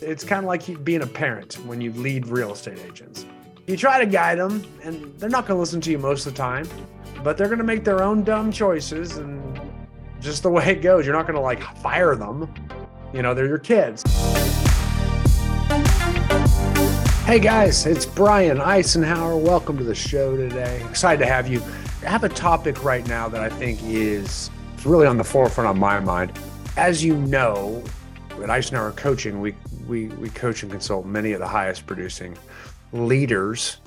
It's kind of like being a parent when you lead real estate agents. You try to guide them, and they're not going to listen to you most of the time, but they're going to make their own dumb choices, and just the way it goes. You're not going to like fire them. You know, they're your kids. Hey guys, it's Brian Icenhower. Welcome to the show today. Excited to have you. I have a topic right now that I think is really on the forefront of my mind. As you know, at Icenhower Coaching, we we we coach and consult many of the highest producing leaders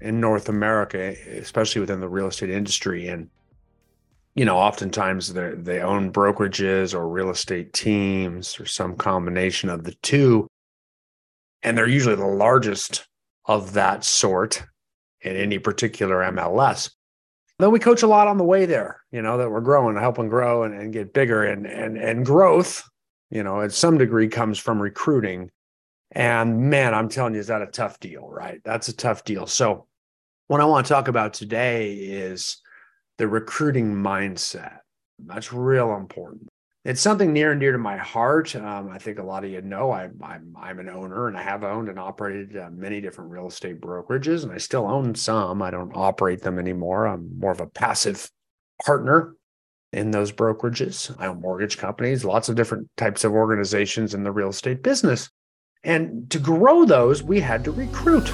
in North America, especially within the real estate industry. And you know, oftentimes they they own brokerages or real estate teams or some combination of the two, and they're usually the largest of that sort in any particular MLS. Then we coach a lot on the way there, you know, that we're growing, helping grow and, and get bigger and and and growth you know, at some degree comes from recruiting. And man, I'm telling you, is that a tough deal, right? That's a tough deal. So, what I want to talk about today is the recruiting mindset. That's real important. It's something near and dear to my heart. Um, I think a lot of you know I, I'm I'm an owner, and I have owned and operated uh, many different real estate brokerages, and I still own some. I don't operate them anymore. I'm more of a passive partner in those brokerages. I own mortgage companies, lots of different types of organizations in the real estate business. And to grow those, we had to recruit.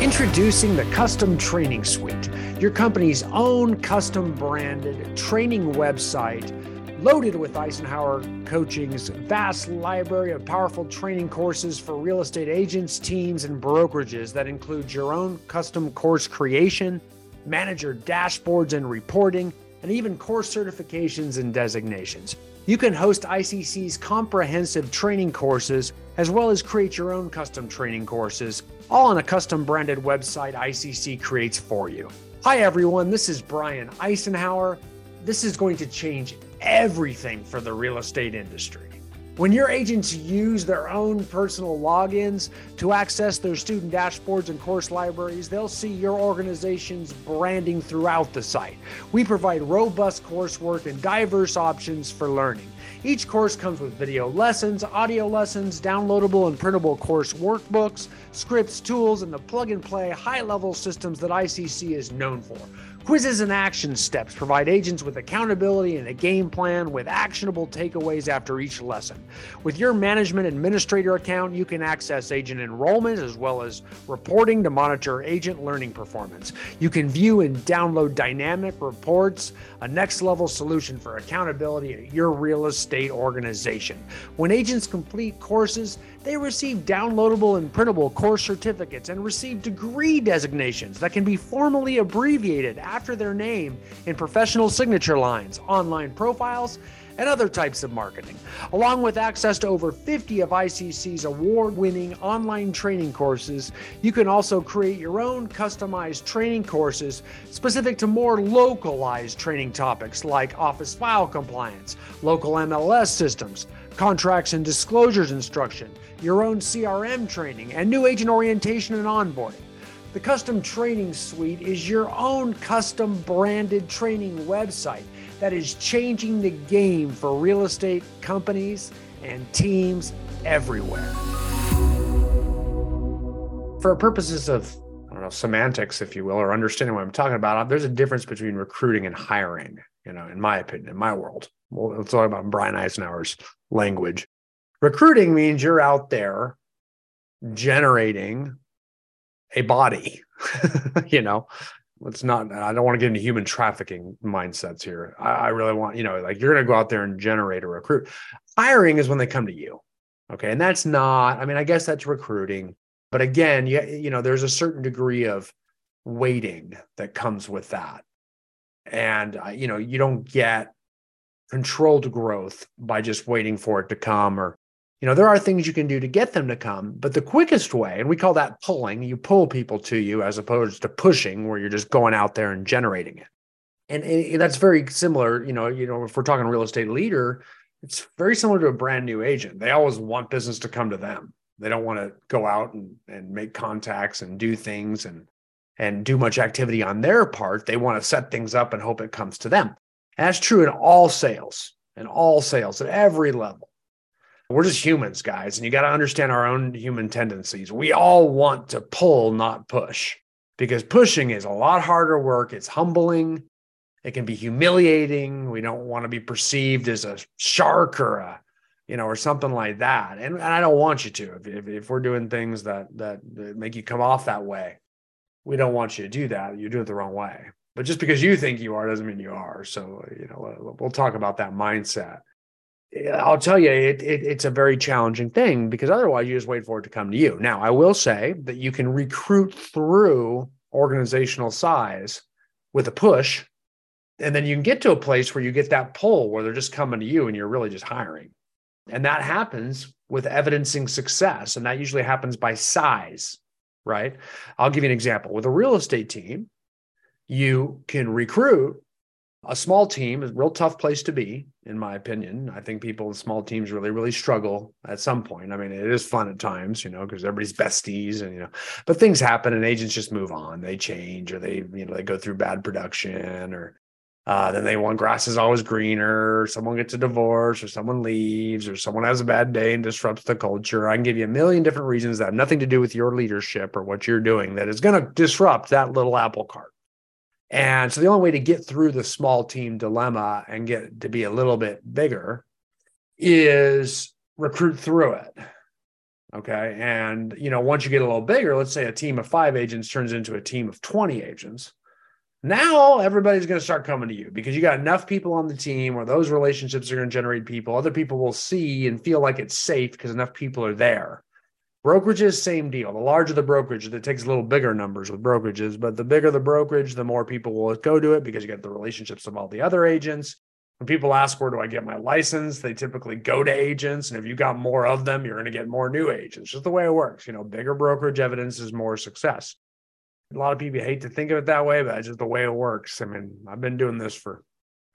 Introducing the Custom Training Suite, your company's own custom branded training website loaded with Icenhower Coaching's vast library of powerful training courses for real estate agents, teams, and brokerages that includes your own custom course creation manager dashboards and reporting, and even course certifications and designations. You can host ICC's comprehensive training courses, as well as create your own custom training courses, all on a custom branded website ICC creates for you. Hi, everyone. This is Brian Icenhower. This is going to change everything for the real estate industry. When your agents use their own personal logins to access their student dashboards and course libraries, they'll see your organization's branding throughout the site. We provide robust coursework and diverse options for learning. Each course comes with video lessons, audio lessons, downloadable and printable course workbooks, scripts, tools, and the plug and play high level systems that ICC is known for. Quizzes and action steps provide agents with accountability and a game plan with actionable takeaways after each lesson. With your management administrator account, you can access agent enrollment as well as reporting to monitor agent learning performance. You can view and download dynamic reports, a next level solution for accountability at your real estate organization. When agents complete courses, they receive downloadable and printable course certificates and receive degree designations that can be formally abbreviated after their name in professional signature lines, online profiles, and other types of marketing, along with access to over 50 of ICC's award winning online training courses. You can also create your own customized training courses specific to more localized training topics like office file compliance, local MLS systems, contracts and disclosures instruction, your own CRM training, and new agent orientation and onboarding. The Custom Training Suite is your own custom branded training website that is changing the game for real estate companies and teams everywhere. For purposes of I don't know semantics, if you will, or understanding what I'm talking about, uh, there's a difference between recruiting and hiring. You know, in my opinion, in my world, well, let's talk about Brian Icenhower's language. Recruiting means you're out there generating a body, you know. Let's not, I don't want to get into human trafficking mindsets here. I, I really want, you know, like you're going to go out there and generate a recruit. Hiring is when they come to you. Okay. And that's not, I mean, I guess that's recruiting. But again, you, you know, there's a certain degree of waiting that comes with that. And, uh, you know, you don't get controlled growth by just waiting for it to come or you know there are things you can do to get them to come but the quickest way and we call that pulling you pull people to you as opposed to pushing where you're just going out there and generating it. And that's very similar you know you know if we're talking real estate leader it's very similar to a brand new agent. They always want business to come to them. They don't want to go out and, and make contacts and do things and and do much activity on their part. They want to set things up and hope it comes to them. And that's true in all sales, in all sales at every level. We're just humans, guys, and you got to understand our own human tendencies. We all want to pull, not push, because pushing is a lot harder work. It's humbling. It can be humiliating. We don't want to be perceived as a shark or a, you know, or something like that. And, and I don't want you to. If, if, if we're doing things that, that that make you come off that way, we don't want you to do that. You do it the wrong way. But just because you think you are doesn't mean you are. So you know, we'll talk about that mindset. I'll tell you, it, it, it's a very challenging thing because otherwise you just wait for it to come to you. Now, I will say that you can recruit through organizational size with a push, and then you can get to a place where you get that pull where they're just coming to you and you're really just hiring. And that happens with evidencing success. And that usually happens by size, right? I'll give you an example. With a real estate team, you can recruit a small team is a real tough place to be, in my opinion. I think people in small teams really, really struggle at some point. I mean, it is fun at times, you know, because everybody's besties and, you know, but things happen and agents just move on. They change or they, you know, they go through bad production or uh, then they want grass is always greener, or someone gets a divorce, or someone leaves, or someone has a bad day and disrupts the culture. I can give you a million different reasons that have nothing to do with your leadership or what you're doing that is going to disrupt that little apple cart. And so the only way to get through the small team dilemma and get to be a little bit bigger is recruit through it. Okay. And, you know, once you get a little bigger, let's say a team of five agents turns into a team of 20 agents. Now everybody's going to start coming to you because you got enough people on the team where those relationships are going to generate people. Other people will see and feel like it's safe because enough people are there. Brokerages, same deal. The larger the brokerage, it takes a little bigger numbers with brokerages, but the bigger the brokerage, the more people will go to it because you get the relationships of all the other agents. When people ask, where do I get my license? They typically go to agents. And if you got more of them, you're going to get more new agents. Just the way it works. You know, bigger brokerage evidence is more success. A lot of people hate to think of it that way, but it's just the way it works. I mean, I've been doing this for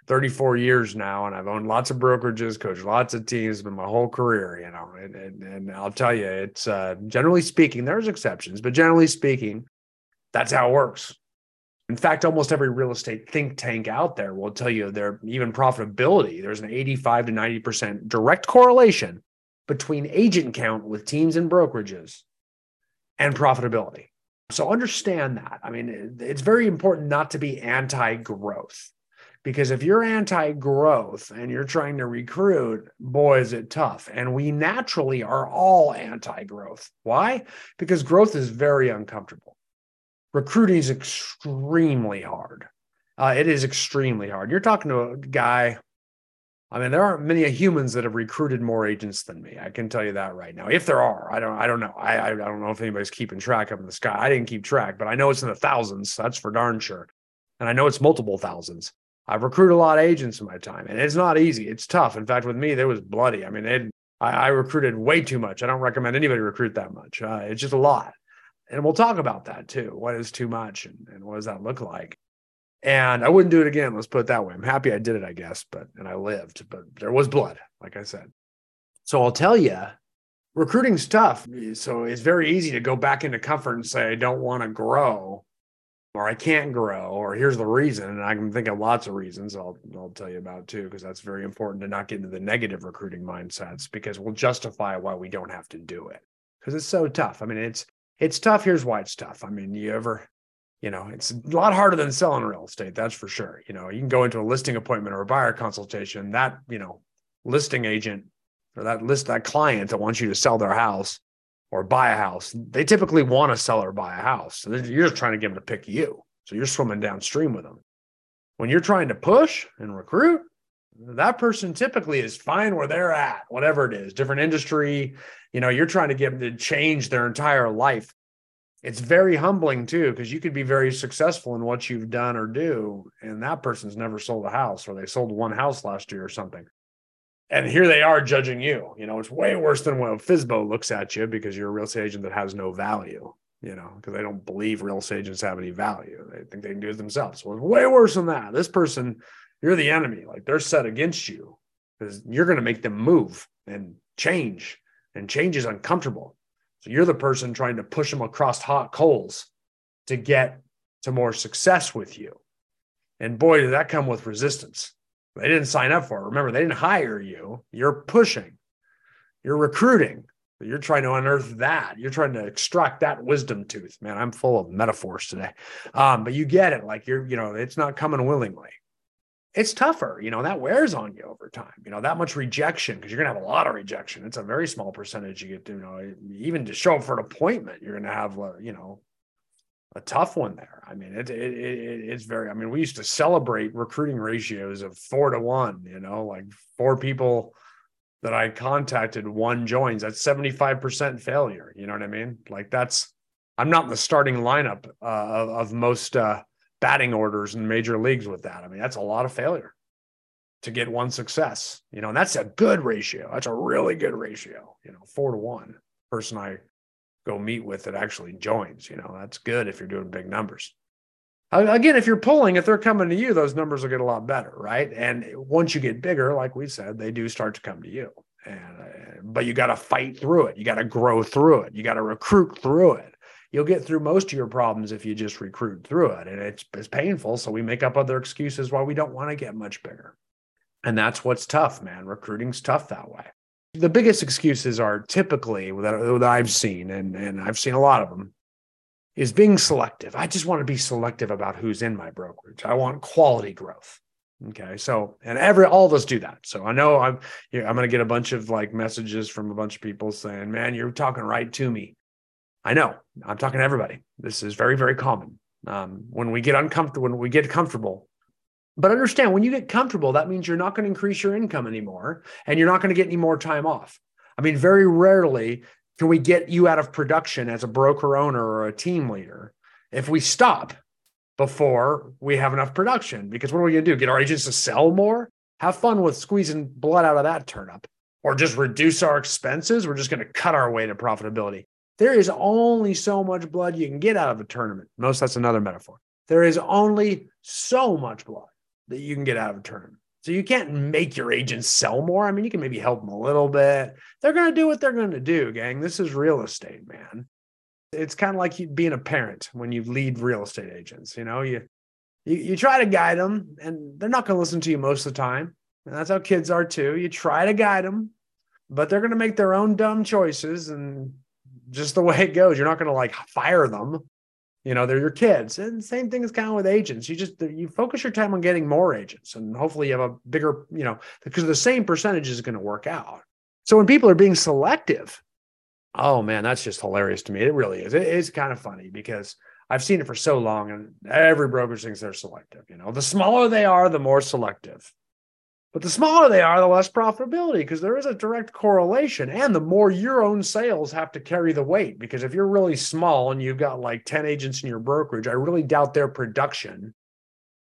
34 years now, and I've owned lots of brokerages, coached lots of teams, been my whole career, you know. And, and, and I'll tell you, it's uh, generally speaking, there's exceptions, but generally speaking, that's how it works. In fact, almost every real estate think tank out there will tell you their even profitability. There's an 85 to 90% direct correlation between agent count with teams and brokerages and profitability. So understand that. I mean, it's very important not to be anti growth because if you're anti growth and you're trying to recruit, boy, is it tough. And we naturally are all anti growth. Why? Because growth is very uncomfortable. Recruiting is extremely hard. Uh, it is extremely hard. You're talking to a guy. I mean, there aren't many humans that have recruited more agents than me. I can tell you that right now. If there are, I don't. I don't know. I I don't know if anybody's keeping track up in the sky. I didn't keep track, but I know it's in the thousands. That's for darn sure. And I know it's multiple thousands. I've recruited a lot of agents in my time, and it's not easy. It's tough. In fact, with me, there was bloody. I mean, it, I, I, recruited way too much. I don't recommend anybody recruit that much. Uh, it's just a lot, and we'll talk about that too. What is too much, and, and what does that look like? And I wouldn't do it again. Let's put it that way. I'm happy I did it, I guess, but and I lived, but there was blood, like I said. So I'll tell you, recruiting's tough. So it's very easy to go back into comfort and say I don't want to grow or I can't grow, or here's the reason. And I can think of lots of reasons I'll, I'll tell you about too, because that's very important to not get into the negative recruiting mindsets because we'll justify why we don't have to do it because it's so tough. I mean, it's, it's tough. Here's why it's tough. I mean, you ever, you know, it's a lot harder than selling real estate. That's for sure. You know, you can go into a listing appointment or a buyer consultation that, you know, listing agent or that list, that client that wants you to sell their house or buy a house, they typically want to sell or buy a house. So you're just trying to get them to pick you. So you're swimming downstream with them. When you're trying to push and recruit, that person typically is fine where they're at, whatever it is, different industry. You know, you're trying to get them to change their entire life. It's very humbling too, because you could be very successful in what you've done or do, and that person's never sold a house, or they sold one house last year or something and here they are judging you. You know, it's way worse than when FSBO looks at you because you're a real estate agent that has no value. You know, because they don't believe real estate agents have any value. They think they can do it themselves. Well, it's way worse than that. This person, you're the enemy. Like they're set against you because you're going to make them move and change, and change is uncomfortable. So you're the person trying to push them across hot coals to get to more success with you. And boy, did that come with resistance. They didn't sign up for it. Remember, they didn't hire you. You're pushing. You're recruiting. You're trying to unearth that. You're trying to extract that wisdom tooth. Man, I'm full of metaphors today. Um, but you get it. Like you're, you know, it's not coming willingly. It's tougher, you know, that wears on you over time, you know, that much rejection, because you're gonna have a lot of rejection. It's a very small percentage you get to, you know, even to show up for an appointment, you're gonna have, you know, a tough one there. I mean, it, it, it, it's very. I mean, we used to celebrate recruiting ratios of four to one. You know, like four people that I contacted, one joins. That's seventy five percent failure. You know what I mean? Like that's. I'm not in the starting lineup uh, of, of, most uh, batting orders in major leagues with that. I mean, that's a lot of failure to get one success. You know, and that's a good ratio. That's a really good ratio. You know, four to one person I go meet with that actually joins. You know, that's good if you're doing big numbers. Again, if you're pulling, if they're coming to you, those numbers will get a lot better, right? And once you get bigger, like we said, they do start to come to you. And uh, but you got to fight through it. You got to grow through it. You got to recruit through it. You'll get through most of your problems if you just recruit through it, and it's it's painful. So we make up other excuses why we don't want to get much bigger, and that's what's tough, man. Recruiting's tough that way the biggest excuses are typically that, that I've seen, and, and I've seen a lot of them, is being selective. I just want to be selective about who's in my brokerage. I want quality growth. Okay. So, and every, all of us do that. So I know I'm, I'm going to get a bunch of like messages from a bunch of people saying, man, you're talking right to me. I know I'm talking to everybody. This is very, very common. Um, when we get uncomfortable, when we get comfortable but understand when you get comfortable, that means you're not going to increase your income anymore and you're not going to get any more time off. I mean, very rarely can we get you out of production as a broker owner or a team leader if we stop before we have enough production. Because what are we going to do? Get our agents to sell more? Have fun with squeezing blood out of that turnip or just reduce our expenses. We're just going to cut our way to profitability. There is only so much blood you can get out of a tournament. Most that's another metaphor. There is only so much blood that you can get out of a tournament. So you can't make your agents sell more. I mean, you can maybe help them a little bit. They're going to do what they're going to do, gang. This is real estate, man. It's kind of like being a parent when you lead real estate agents. You know, you you, you try to guide them, and they're not going to listen to you most of the time. And that's how kids are too. You try to guide them, but they're going to make their own dumb choices, and just the way it goes. You're not going to like fire them you know they're your kids. And same thing is kind of with agents. You just you focus your time on getting more agents and hopefully you have a bigger you know because the same percentage is going to work out. So when people are being selective oh man that's just hilarious to me. It really is. It is kind of funny because i've seen it for so long and every broker thinks they're selective you know. The smaller they are the more selective but the smaller they are, the less profitability because there is a direct correlation. And the more your own sales have to carry the weight. Because if you're really small and you've got like 10 agents in your brokerage, I really doubt their production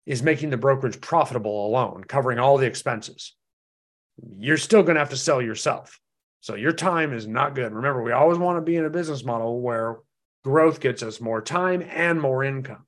is making the brokerage profitable alone, covering all the expenses. You're still going to have to sell yourself. So your time is not good. Remember, we always want to be in a business model where growth gets us more time and more income.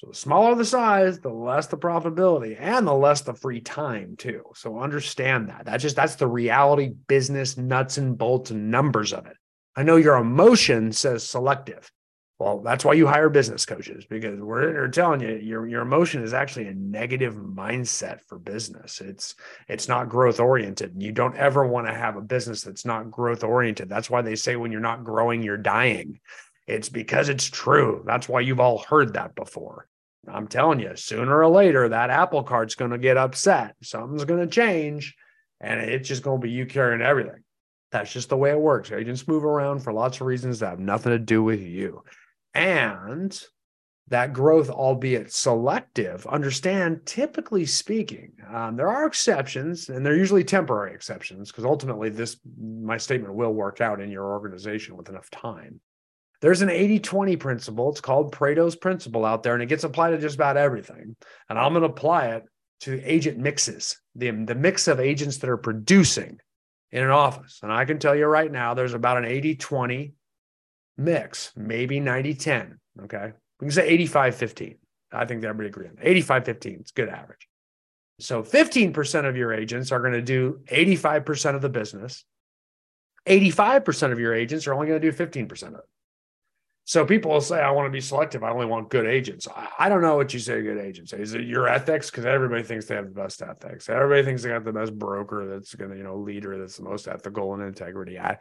So the smaller the size, the less the profitability and the less the free time too. So understand that. That's just that's the reality business nuts and bolts and numbers of it. I know your emotion says selective. Well, that's why you hire business coaches because we're telling you your your emotion is actually a negative mindset for business. It's it's not growth oriented. You don't ever want to have a business that's not growth oriented. That's why they say when you're not growing, you're dying. It's because it's true. That's why you've all heard that before. I'm telling you, sooner or later, that apple cart's going to get upset. Something's going to change, and it's just going to be you carrying everything. That's just the way it works. Agents move around for lots of reasons that have nothing to do with you. And that growth, albeit selective, understand, typically speaking, um, there are exceptions, and they're usually temporary exceptions because ultimately, this my statement will work out in your organization with enough time. There's an 80 20 principle. It's called Pareto's principle out there, and it gets applied to just about everything. And I'm going to apply it to agent mixes, the, the mix of agents that are producing in an office. And I can tell you right now, there's about an 80 20 mix, maybe 90 10. Okay. We can say 85 15. I think everybody agree on 85 15. It's good average. So 15% of your agents are going to do 85% of the business. 85% of your agents are only going to do 15% of it. So people will say, I want to be selective. I only want good agents. I, don't know what you say good agents. Is it your ethics? Because everybody thinks they have the best ethics. Everybody thinks they got the best broker that's going to, you know, leader that's the most ethical and integrity. I,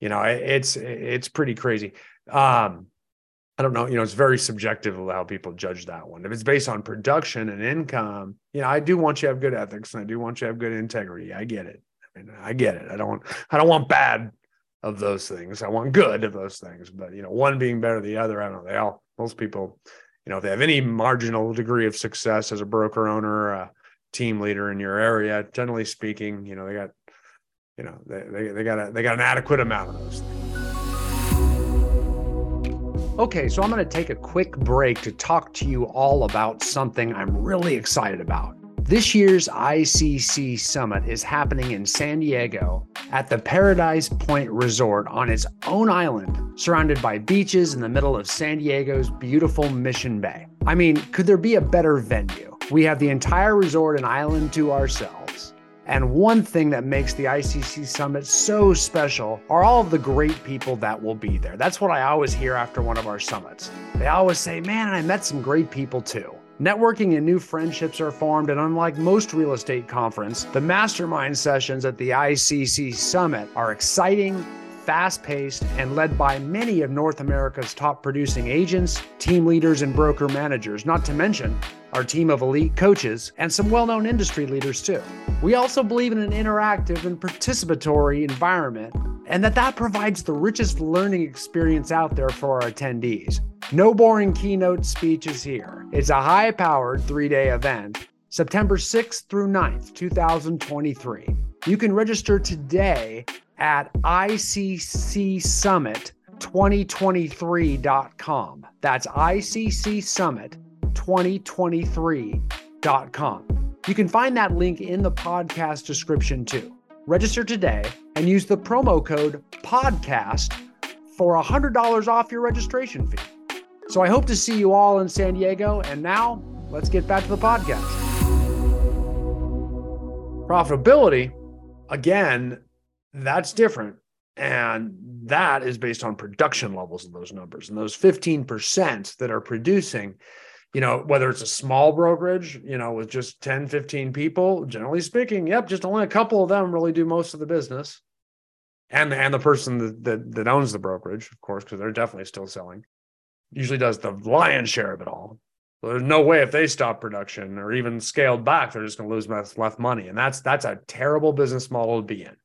you know, it's it's pretty crazy. Um, I don't know, you know, it's very subjective of how people judge that one. If it's based on production and income, you know, I do want you to have good ethics and I do want you to have good integrity. I get it. I mean, I get it. I don't I don't want bad of those things. I want good of those things, but you know, one being better than the other. I don't know. They all most people, you know, if they have any marginal degree of success as a broker owner, a team leader in your area, generally speaking, you know, they got, you know, they they, they got a they got an adequate amount of those things. Okay, so I'm going to take a quick break to talk to you all about something I'm really excited about. This year's ICC Summit is happening in San Diego at the Paradise Point Resort on its own island, surrounded by beaches in the middle of San Diego's beautiful Mission Bay. I mean, could there be a better venue? We have the entire resort and island to ourselves. And one thing that makes the ICC Summit so special are all of the great people that will be there. That's what I always hear after one of our summits. They always say, Man, I met some great people too. Networking and new friendships are formed, and unlike most real estate conference, the mastermind sessions at the ICC Summit are exciting, fast paced, and led by many of North America's top producing agents, team leaders, and broker managers, not to mention our team of elite coaches and some well known industry leaders, too. We also believe in an interactive and participatory environment, and that that provides the richest learning experience out there for our attendees. No boring keynote speeches here. It's a high powered three day event, September 6th through 9th, 2023. You can register today at iccsummit2023.com. That's iccsummit2023.com. You can find that link in the podcast description too. Register today and use the promo code PODCAST for $100 off your registration fee. So I hope to see you all in San Diego. And now let's get back to the podcast. Profitability, again, that's different. And that is based on production levels of those numbers. And those 15% that are producing, you know, whether it's a small brokerage, you know, with just 10, 15 people, generally speaking, yep, just only a couple of them really do most of the business. And, and the person that, that, that owns the brokerage, of course, because they're definitely still selling usually does the lion's share of it all. So there's no way if they stop production or even scaled back, they're just going to lose less money. And that's that's a terrible business model to be in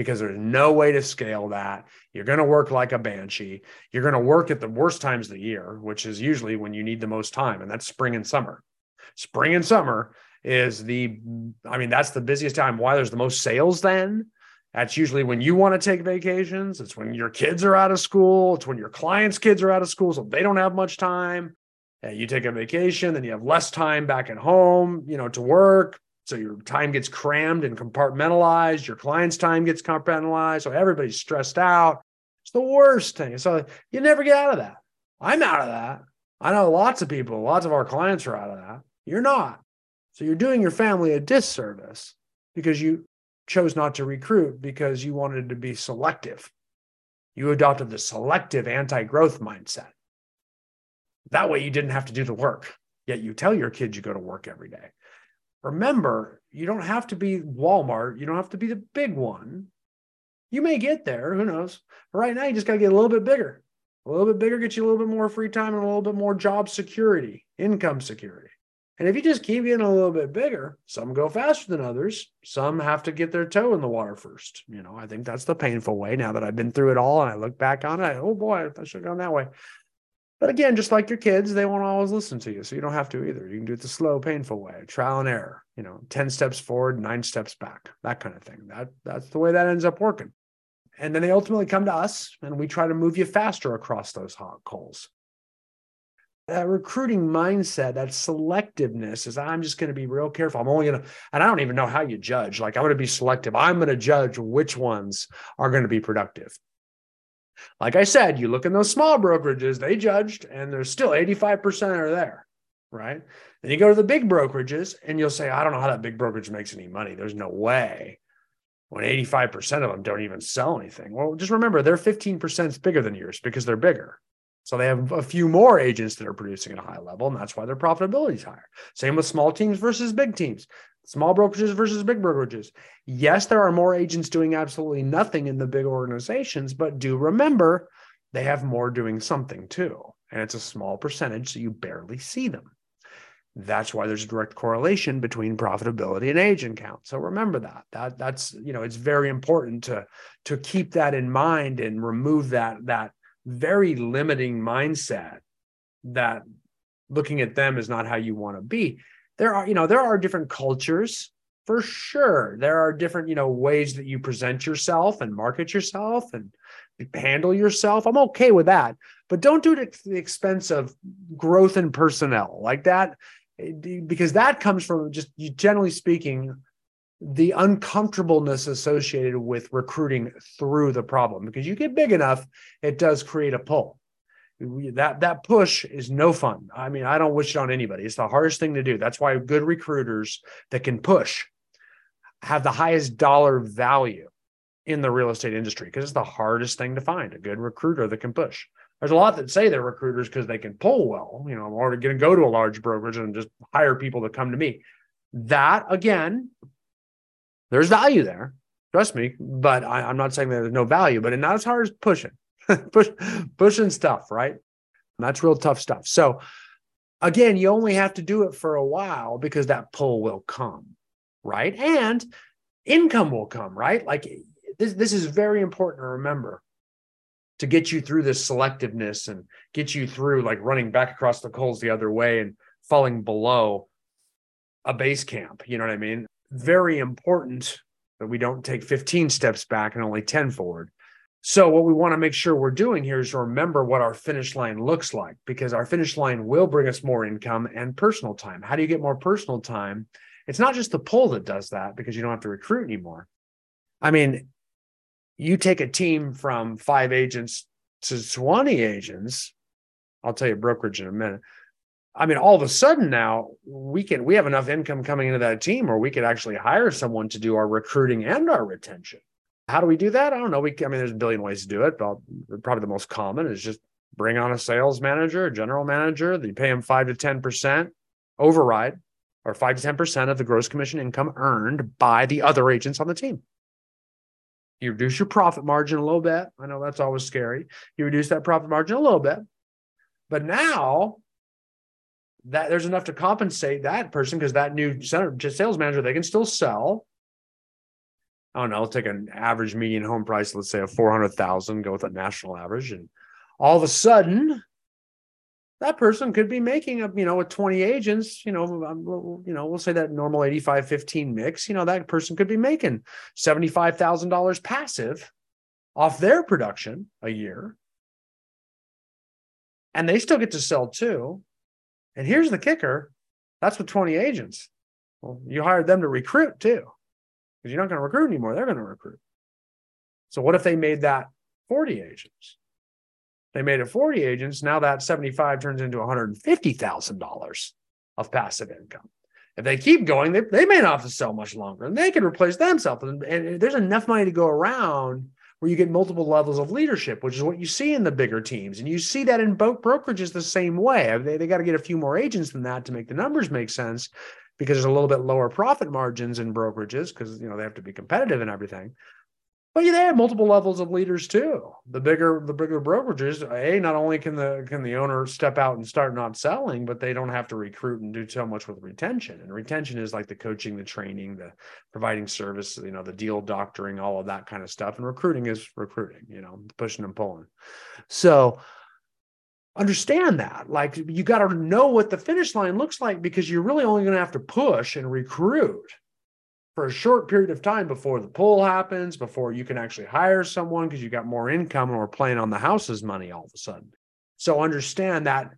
because there's no way to scale that. You're going to work like a banshee. You're going to work at the worst times of the year, which is usually when you need the most time, and that's spring and summer. Spring and summer is the, I mean, that's the busiest time. Why there's the most sales then that's usually when you want to take vacations. It's when your kids are out of school. It's when your clients' kids are out of school, so they don't have much time. And you take a vacation, then you have less time back at home, you know, to work. So your time gets crammed and compartmentalized. Your client's time gets compartmentalized. So everybody's stressed out. It's the worst thing. So you never get out of that. I'm out of that. I know lots of people, lots of our clients are out of that. You're not. So you're doing your family a disservice because you chose not to recruit because you wanted to be selective. You adopted the selective anti growth mindset. That way, you didn't have to do the work, yet you tell your kids you go to work every day. Remember, you don't have to be Walmart, you don't have to be the big one. You may get there, who knows? But right now, you just got to get a little bit bigger. A little bit bigger gets you a little bit more free time and a little bit more job security, income security. And if you just keep getting a little bit bigger, some go faster than others. Some have to get their toe in the water first. You know, I think that's the painful way. Now that I've been through it all and I look back on it, oh boy, I should have gone that way. But again, just like your kids, they won't always listen to you. So you don't have to either. You can do it the slow, painful way, trial and error, you know, 10 steps forward, nine steps back, that kind of thing. That that's the way that ends up working. And then they ultimately come to us and we try to move you faster across those hot coals that recruiting mindset, that selectiveness is I'm just going to be real careful. I'm only going to, and I don't even know how you judge. Like I'm going to be selective. I'm going to judge which ones are going to be productive. Like I said, you look in those small brokerages, they judged, and there's still 85% are there, right? Then you go to the big brokerages and you'll say, I don't know how that big brokerage makes any money. There's no way. When 85% of them don't even sell anything. Well, just remember, they're 15% bigger than yours because they're bigger. So they have a few more agents that are producing at a high level, and that's why their profitability is higher. Same with small teams versus big teams, small brokerages versus big brokerages. Yes, there are more agents doing absolutely nothing in the big organizations, but do remember they have more doing something too. And it's a small percentage, so you barely see them. That's why there's a direct correlation between profitability and agent count. So remember that. That that's you know it's very important to to keep that in mind and remove that that very limiting mindset that looking at them is not how you want to be. There are, you know, there are different cultures for sure. There are different, you know, ways that you present yourself and market yourself and handle yourself. I'm okay with that, but don't do it at the expense of growth in personnel like that, eh, because that comes from just generally speaking, the uncomfortableness associated with recruiting through the problem because you get big enough it does create a pull that that push is no fun. I mean i don't wish it on anybody. It's the hardest thing to do. That's why good recruiters that can push have the highest dollar value in the real estate industry because it's the hardest thing to find a good recruiter that can push. There's a lot that say they're recruiters because they can pull well. You know i'm already going to go to a large brokerage and just hire people to come to me. That again there's value there. Trust me. But I, am not saying that there's no value, but it's not as hard as pushing, push, pushing stuff, right? That's real tough stuff. So again, you only have to do it for a while because that pull will come, right? And income will come, right? Like this, this is very important to remember to get you through this selectiveness and get you through like running back across the coals the other way and falling below a base camp. You know what I mean? very important that we don't take 15 steps back and only 10 forward. So, what we want to make sure we're doing here is remember what our finish line looks like because our finish line will bring us more income and personal time. How do you get more personal time? It's not just the pull that does that because you don't have to recruit anymore. I mean, you take a team from five agents to 20 agents. I'll tell you brokerage in a minute. I mean, all of a sudden now we can we have enough income coming into that team, or we could actually hire someone to do our recruiting and our retention. How do we do that? I don't know. We, I mean, there's a billion ways to do it, but probably the most common is just bring on a sales manager, a general manager. You pay them five to ten percent override, or five to ten percent of the gross commission income earned by the other agents on the team. You reduce your profit margin a little bit. I know that's always scary. You reduce that profit margin a little bit, but now that there's enough to compensate that person because that new sales manager they can still sell. I don't know, I'll take an average median home price, let's say a 400,000, go with a national average. And all of a sudden, that person could be making a, you know, with 20 agents, you know, um, you know, we'll say that normal 85 15 mix, you know, that person could be making $75,000 passive off their production a year. And they still get to sell too. And here's the kicker that's with 20 agents. Well, you hired them to recruit too, because you're not going to recruit anymore. They're going to recruit. So, what if they made that 40 agents? They made it 40 agents. Now that 75 turns into $150,000 of passive income. If they keep going, they, they may not have to sell much longer and they can replace themselves. And, and there's enough money to go around where you get multiple levels of leadership, which is what you see in the bigger teams. And you see that in boat brokerages the same way. They, they got to get a few more agents than that to make the numbers make sense because there's a little bit lower profit margins in brokerages because you know they have to be competitive and everything. But yeah, they have multiple levels of leaders too. The bigger the bigger brokerages, a not only can the can the owner step out and start not selling, but they don't have to recruit and do so much with retention. And retention is like the coaching, the training, the providing service, you know, the deal doctoring, all of that kind of stuff. And recruiting is recruiting, you know, pushing and pulling. So understand that. Like you got to know what the finish line looks like because you're really only going to have to push and recruit for a short period of time before the pull happens, before you can actually hire someone because you got more income and we're playing on the house's money all of a sudden. So understand that.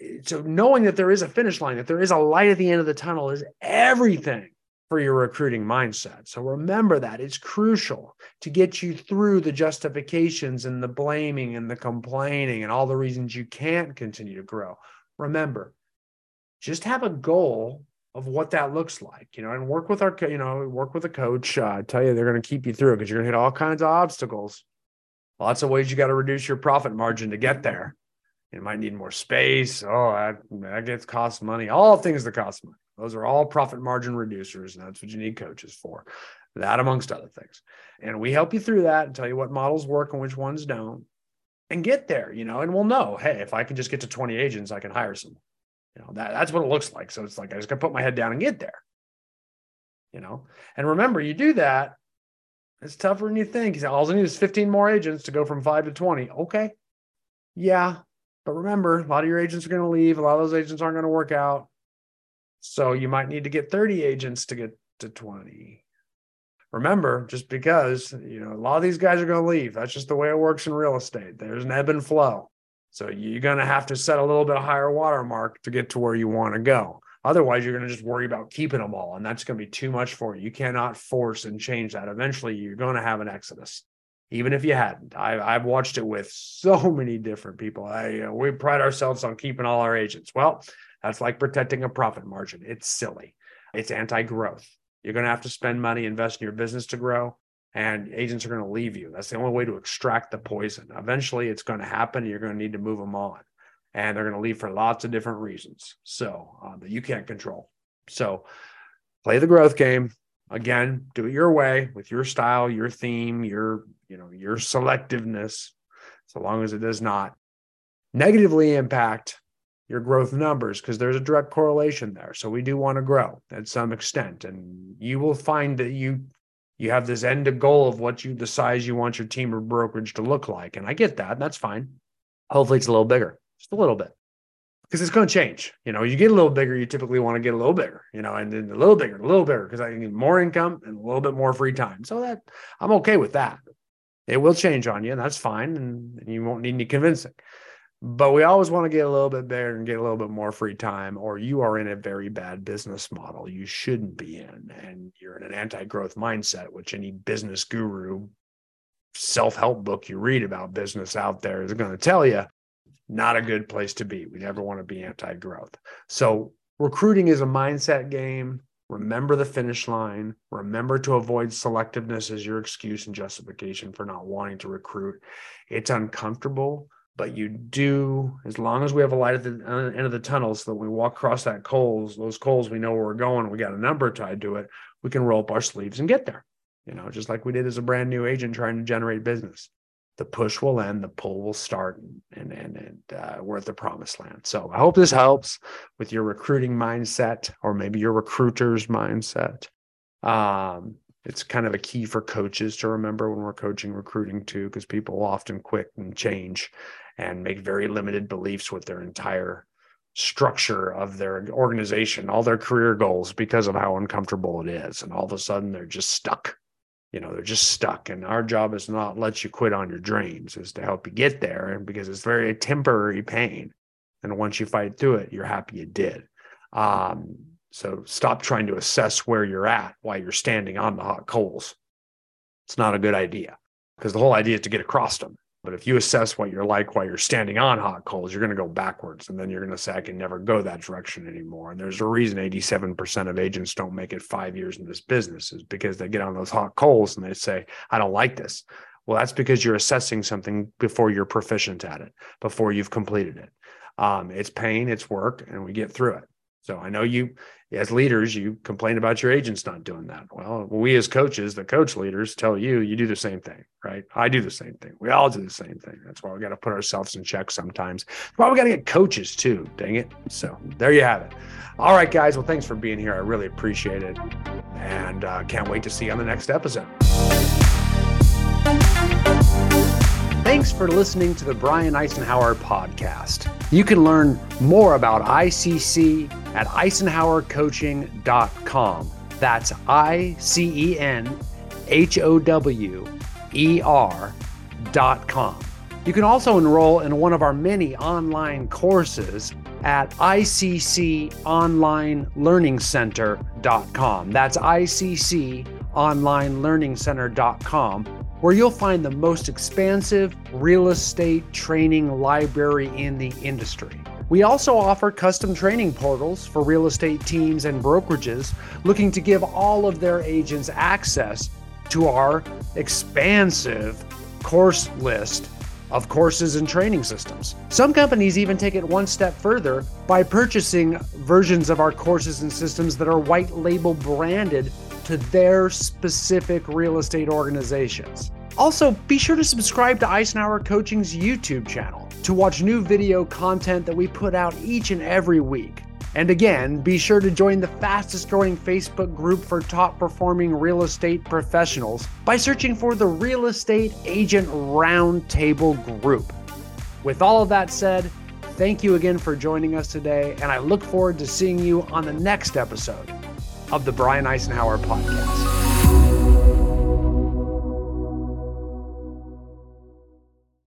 Eh, so knowing that there is a finish line, that there is a light at the end of the tunnel is everything for your recruiting mindset. So remember that it's crucial to get you through the justifications and the blaming and the complaining and all the reasons you can't continue to grow. Remember, just have a goal of what that looks like, you know, and work with our, you know, work with a coach. Uh, tell you, they're going to keep you through because you're going to hit all kinds of obstacles. Lots of ways you got to reduce your profit margin to get there. You might need more space. Oh, that, that gets cost money. All things that cost money. Those are all profit margin reducers, and that's what you need coaches for. That amongst other things. And we help you through that and tell you what models work and which ones don't and get there, you know, and we'll know, hey, if I can just get to 20 agents, I can hire someone. You know, that, that's what it looks like. So it's like I just gotta put my head down and get there. You know, and remember, you do that, it's tougher than you think. All I need is 15 more agents to go from five to 20. Okay. Yeah. But remember, a lot of your agents are going to leave. A lot of those agents aren't going to work out. So you might need to get 30 agents to get to 20 remember, just because, you know, a lot of these guys are going to leave. That's just the way it works in real estate. There's an ebb and flow. So you're going to have to set a little bit higher watermark to get to where you want to go. Otherwise, you're going to just worry about keeping them all, and that's going to be too much for you. You cannot force and change that. Eventually, you're going to have an exodus, even if you hadn't. I, have watched it with so many different people. I, uh, we pride ourselves on keeping all our agents. Well, that's like protecting a profit margin. It's silly. It's anti-growth. You're going to have to spend money, invest in your business to grow, and agents are going to leave you. That's the only way to extract the poison. Eventually, it's going to happen. you're going to need to move them on, and they're going to leave for lots of different reasons. So uh, that you can't control. So play the growth game. Again, do it your way with your style, your theme, your you know your selectiveness. So long as it does not negatively impact your growth numbers because there's a direct correlation there. So we do want to grow at some extent, and you will find that you you have this end to goal of what you the size you want your team or brokerage to look like, and I get that. That's fine. Hopefully, it's a little bigger, just a little bit, because it's going to change. You know, you get a little bigger, you typically want to get a little bigger. You know, and then a little bigger, a little bigger, because I need more income and a little bit more free time. So that I'm okay with that. It will change on you, and that's fine, and, and you won't need any convincing but we always want to get a little bit better and get a little bit more free time or you are in a very bad business model you shouldn't be in and you're in an anti-growth mindset which any business guru self-help book you read about business out there is going to tell you not a good place to be. We never want to be anti-growth. So recruiting is a mindset game. Remember the finish line. Remember to avoid selectiveness as your excuse and justification for not wanting to recruit. It's uncomfortable but you do as long as we have a light at the uh, end of the tunnel so that we walk across that coals those coals we know where we're going we got a number tied to it we can roll up our sleeves and get there you know just like we did as a brand new agent trying to generate business the push will end the pull will start and and, and uh, we're at the promised land so i hope this helps with your recruiting mindset or maybe your recruiter's mindset um, it's kind of a key for coaches to remember when we're coaching recruiting too because people often quit and change and make very limited beliefs with their entire structure of their organization, all their career goals because of how uncomfortable it is. And all of a sudden they're just stuck. You know, they're just stuck. And our job is not let you quit on your dreams, is to help you get there. And because it's very temporary pain. And once you fight through it, you're happy you did. Um, so stop trying to assess where you're at while you're standing on the hot coals. It's not a good idea because the whole idea is to get across them. But if you assess what you're like while you're standing on hot coals, you're going to go backwards. And then you're going to say, I can never go that direction anymore. And there's a reason 87% of agents don't make it five years in this business is because they get on those hot coals and they say, I don't like this. Well, that's because you're assessing something before you're proficient at it, before you've completed it. Um, it's pain, it's work, and we get through it. So I know you, as leaders, you complain about your agents not doing that. Well, we as coaches, the coach leaders, tell you you do the same thing, right? I do the same thing. We all do the same thing. That's why we got to put ourselves in check sometimes. That's why we got to get coaches too. Dang it! So there you have it. All right, guys. Well, thanks for being here. I really appreciate it, and uh, can't wait to see you on the next episode. Thanks for listening to the Brian Icenhower podcast. You can learn more about ICC at icenhowercoaching.com. That's I C E N H O W E R.com. You can also enroll in one of our many online courses at icconlinelearningcenter.com. That's icconlinelearningcenter.com where you'll find the most expansive real estate training library in the industry. We also offer custom training portals for real estate teams and brokerages looking to give all of their agents access to our expansive course list of courses and training systems. Some companies even take it one step further by purchasing versions of our courses and systems that are white label branded to their specific real estate organizations. Also, be sure to subscribe to Icenhower Coaching's YouTube channel to watch new video content that we put out each and every week. And again, be sure to join the fastest growing Facebook group for top performing real estate professionals by searching for the Real Estate Agent Roundtable Group. With all of that said, thank you again for joining us today, and I look forward to seeing you on the next episode of the Brian Icenhower Podcast.